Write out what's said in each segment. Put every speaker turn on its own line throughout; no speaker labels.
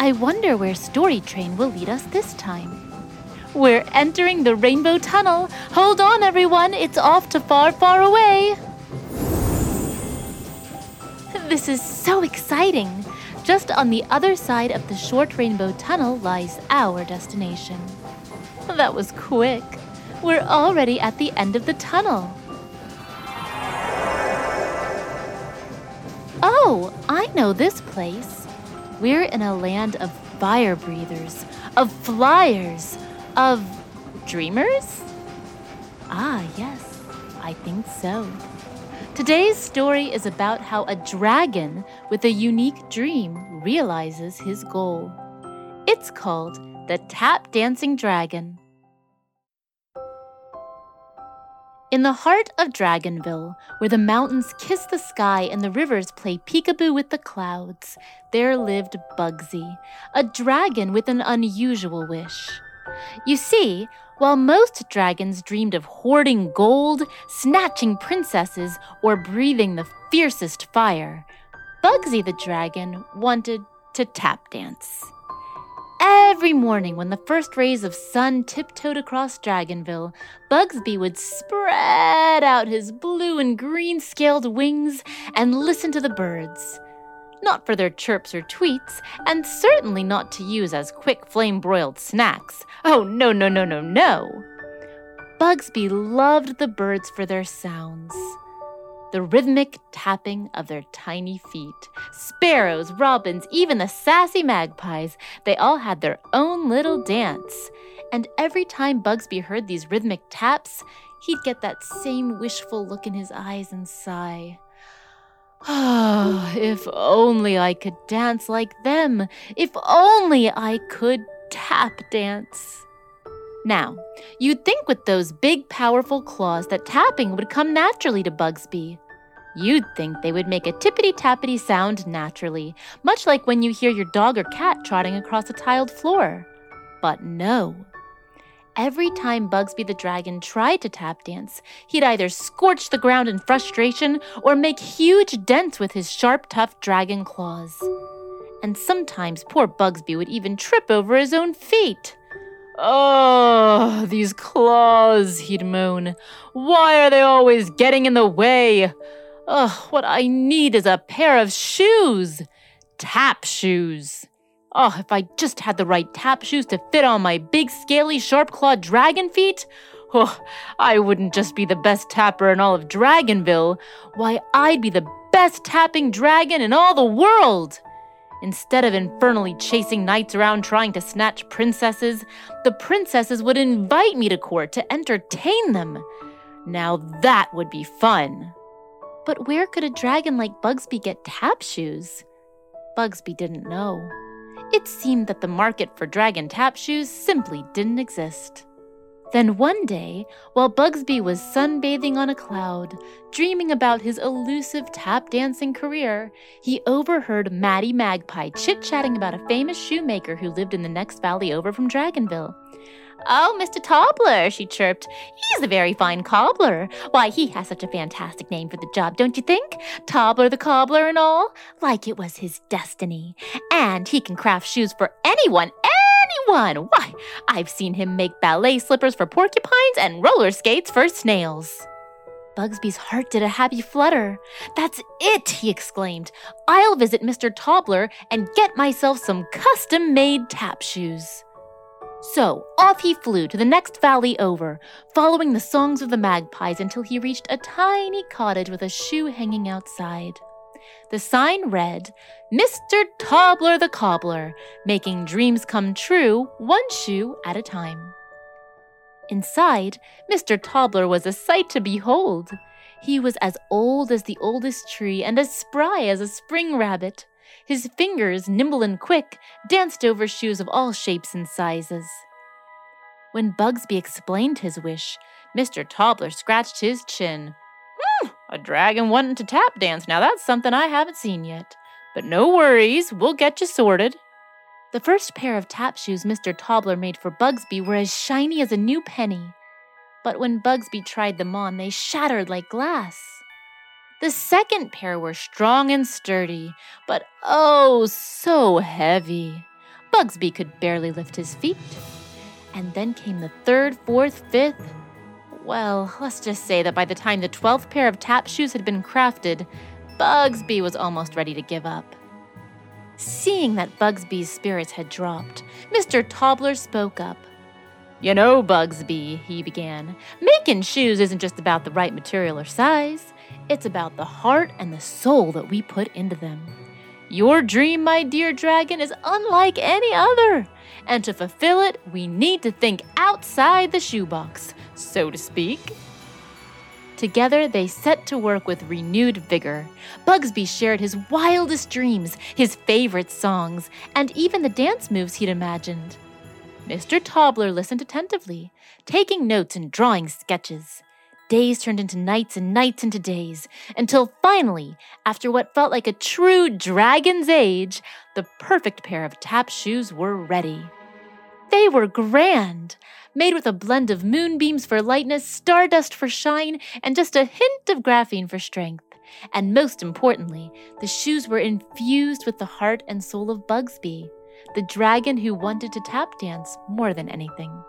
I wonder where Story Train will lead us this time. We're entering the Rainbow Tunnel. Hold on, everyone, it's off to far, far away. This is so exciting. Just on the other side of the short Rainbow Tunnel lies our destination. That was quick. We're already at the end of the tunnel. Oh, I know this place. We're in a land of fire breathers, of flyers, of dreamers? Ah, yes, I think so. Today's story is about how a dragon with a unique dream realizes his goal. It's called The Tap Dancing Dragon. In the heart of Dragonville, where the mountains kiss the sky and the rivers play peekaboo with the clouds, there lived Bugsby, a dragon with an unusual wish. You see, while most dragons dreamed of hoarding gold, snatching princesses, or breathing the fiercest fire, Bugsby the dragon wanted to tap dance. Every morning, when the first rays of sun tiptoed across Dragonville, Bugsby would spread out his blue and green scaled wings and listen to the birds. Not for their chirps or tweets, and certainly not to use as quick flame broiled snacks. Oh, no, no, no, no, no. Bugsby loved the birds for their sounds the rhythmic tapping of their tiny feet. Sparrows, robins, even the sassy magpies, they all had their own little dance. And every time Bugsby heard these rhythmic taps, he'd get that same wishful look in his eyes and sigh. Ah, if only I could dance like them! If only I could tap dance! Now, you'd think with those big, powerful claws that tapping would come naturally to Bugsby. You'd think they would make a tippity tappity sound naturally, much like when you hear your dog or cat trotting across a tiled floor. But no. Every time Bugsby the Dragon tried to tap dance, he'd either scorch the ground in frustration or make huge dents with his sharp, tough dragon claws. And sometimes poor Bugsby would even trip over his own feet. Oh, these claws, he'd moan. Why are they always getting in the way? Ugh, what I need is a pair of shoes. Tap shoes. Oh, if I just had the right tap shoes to fit on my big, scaly, sharp clawed dragon feet. Oh, I wouldn't just be the best tapper in all of Dragonville. Why, I'd be the best tapping dragon in all the world! Instead of infernally chasing knights around trying to snatch princesses, the princesses would invite me to court to entertain them. Now that would be fun. But where could a dragon like Bugsby get tap shoes? Bugsby didn't know. It seemed that the market for dragon tap shoes simply didn't exist. Then one day, while Bugsby was sunbathing on a cloud, dreaming about his elusive tap dancing career, he overheard Matty Magpie chit chatting about a famous shoemaker who lived in the next valley over from Dragonville. Oh, Mr. Tobbler, she chirped. He's a very fine cobbler. Why, he has such a fantastic name for the job, don't you think? Tobbler the cobbler and all. Like it was his destiny. And he can craft shoes for anyone, anyone. Why, I've seen him make ballet slippers for porcupines and roller skates for snails. Bugsby's heart did a happy flutter. That's it, he exclaimed. I'll visit Mr. Tobbler and get myself some custom made tap shoes. So off he flew to the next valley over, following the songs of the magpies until he reached a tiny cottage with a shoe hanging outside. The sign read, Mr. Tobbler the Cobbler, making dreams come true one shoe at a time. Inside, Mr. Tobbler was a sight to behold. He was as old as the oldest tree and as spry as a spring rabbit. His fingers, nimble and quick, danced over shoes of all shapes and sizes. When Bugsby explained his wish, Mr. Tobbler scratched his chin. Hmm, a dragon wanting to tap dance. Now that's something I haven't seen yet. But no worries, we'll get you sorted. The first pair of tap shoes Mr. Tobbler made for Bugsby were as shiny as a new penny. But when Bugsby tried them on, they shattered like glass. The second pair were strong and sturdy, but oh, so heavy. Bugsby could barely lift his feet. And then came the third, fourth, fifth. Well, let's just say that by the time the twelfth pair of tap shoes had been crafted, Bugsby was almost ready to give up. Seeing that Bugsby's spirits had dropped, Mr. Tobbler spoke up. You know, Bugsby, he began, making shoes isn't just about the right material or size. It's about the heart and the soul that we put into them. Your dream, my dear dragon, is unlike any other. And to fulfill it, we need to think outside the shoebox, so to speak. Together, they set to work with renewed vigor. Bugsby shared his wildest dreams, his favorite songs, and even the dance moves he'd imagined. Mr. Tobbler listened attentively, taking notes and drawing sketches. Days turned into nights and nights into days, until finally, after what felt like a true dragon's age, the perfect pair of tap shoes were ready. They were grand, made with a blend of moonbeams for lightness, stardust for shine, and just a hint of graphene for strength. And most importantly, the shoes were infused with the heart and soul of Bugsby, the dragon who wanted to tap dance more than anything.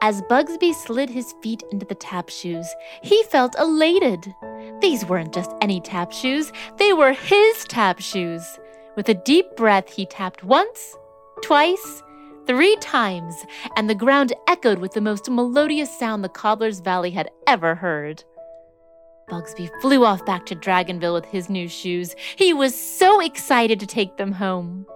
As Bugsby slid his feet into the tap shoes, he felt elated. These weren't just any tap shoes, they were his tap shoes. With a deep breath, he tapped once, twice, three times, and the ground echoed with the most melodious sound the Cobbler's Valley had ever heard. Bugsby flew off back to Dragonville with his new shoes. He was so excited to take them home.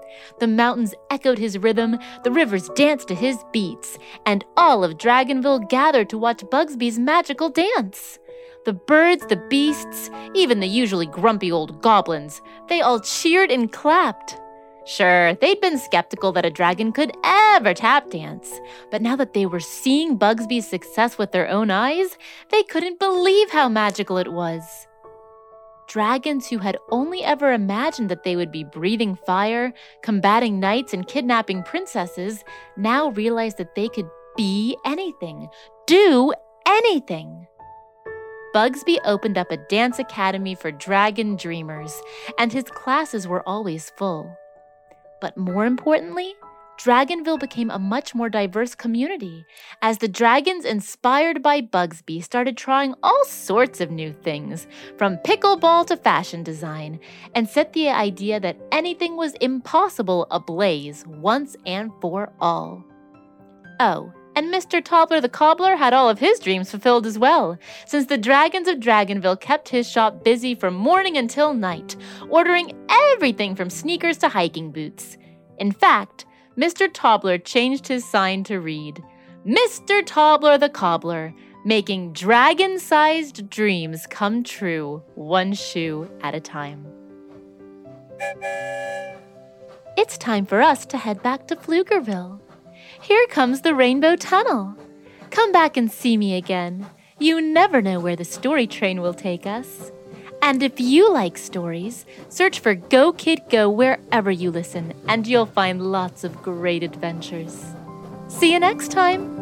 The mountains echoed his rhythm, the rivers danced to his beats, and all of Dragonville gathered to watch Bugsby's magical dance. The birds, the beasts, even the usually grumpy old goblins, they all cheered and clapped. Sure, they'd been skeptical that a dragon could ever tap dance, but now that they were seeing Bugsby's success with their own eyes, they couldn't believe how magical it was. Dragons who had only ever imagined that they would be breathing fire, combating knights, and kidnapping princesses now realized that they could be anything, do anything. Bugsby opened up a dance academy for dragon dreamers, and his classes were always full. But more importantly, Dragonville became a much more diverse community as the dragons inspired by Bugsby started trying all sorts of new things, from pickleball to fashion design, and set the idea that anything was impossible ablaze once and for all. Oh, And Mr. Tobbler the Cobbler had all of his dreams fulfilled as well, since the Dragons of Dragonville kept his shop busy from morning until night, ordering everything from sneakers to hiking boots. In fact, Mr. Tobbler changed his sign to read Mr. Tobbler the Cobbler, making dragon sized dreams come true, one shoe at a time. It's time for us to head back to Pflugerville. Here comes the Rainbow Tunnel. Come back and see me again. You never know where the story train will take us. And if you like stories, search for Go Kid Go wherever you listen, and you'll find lots of great adventures. See you next time!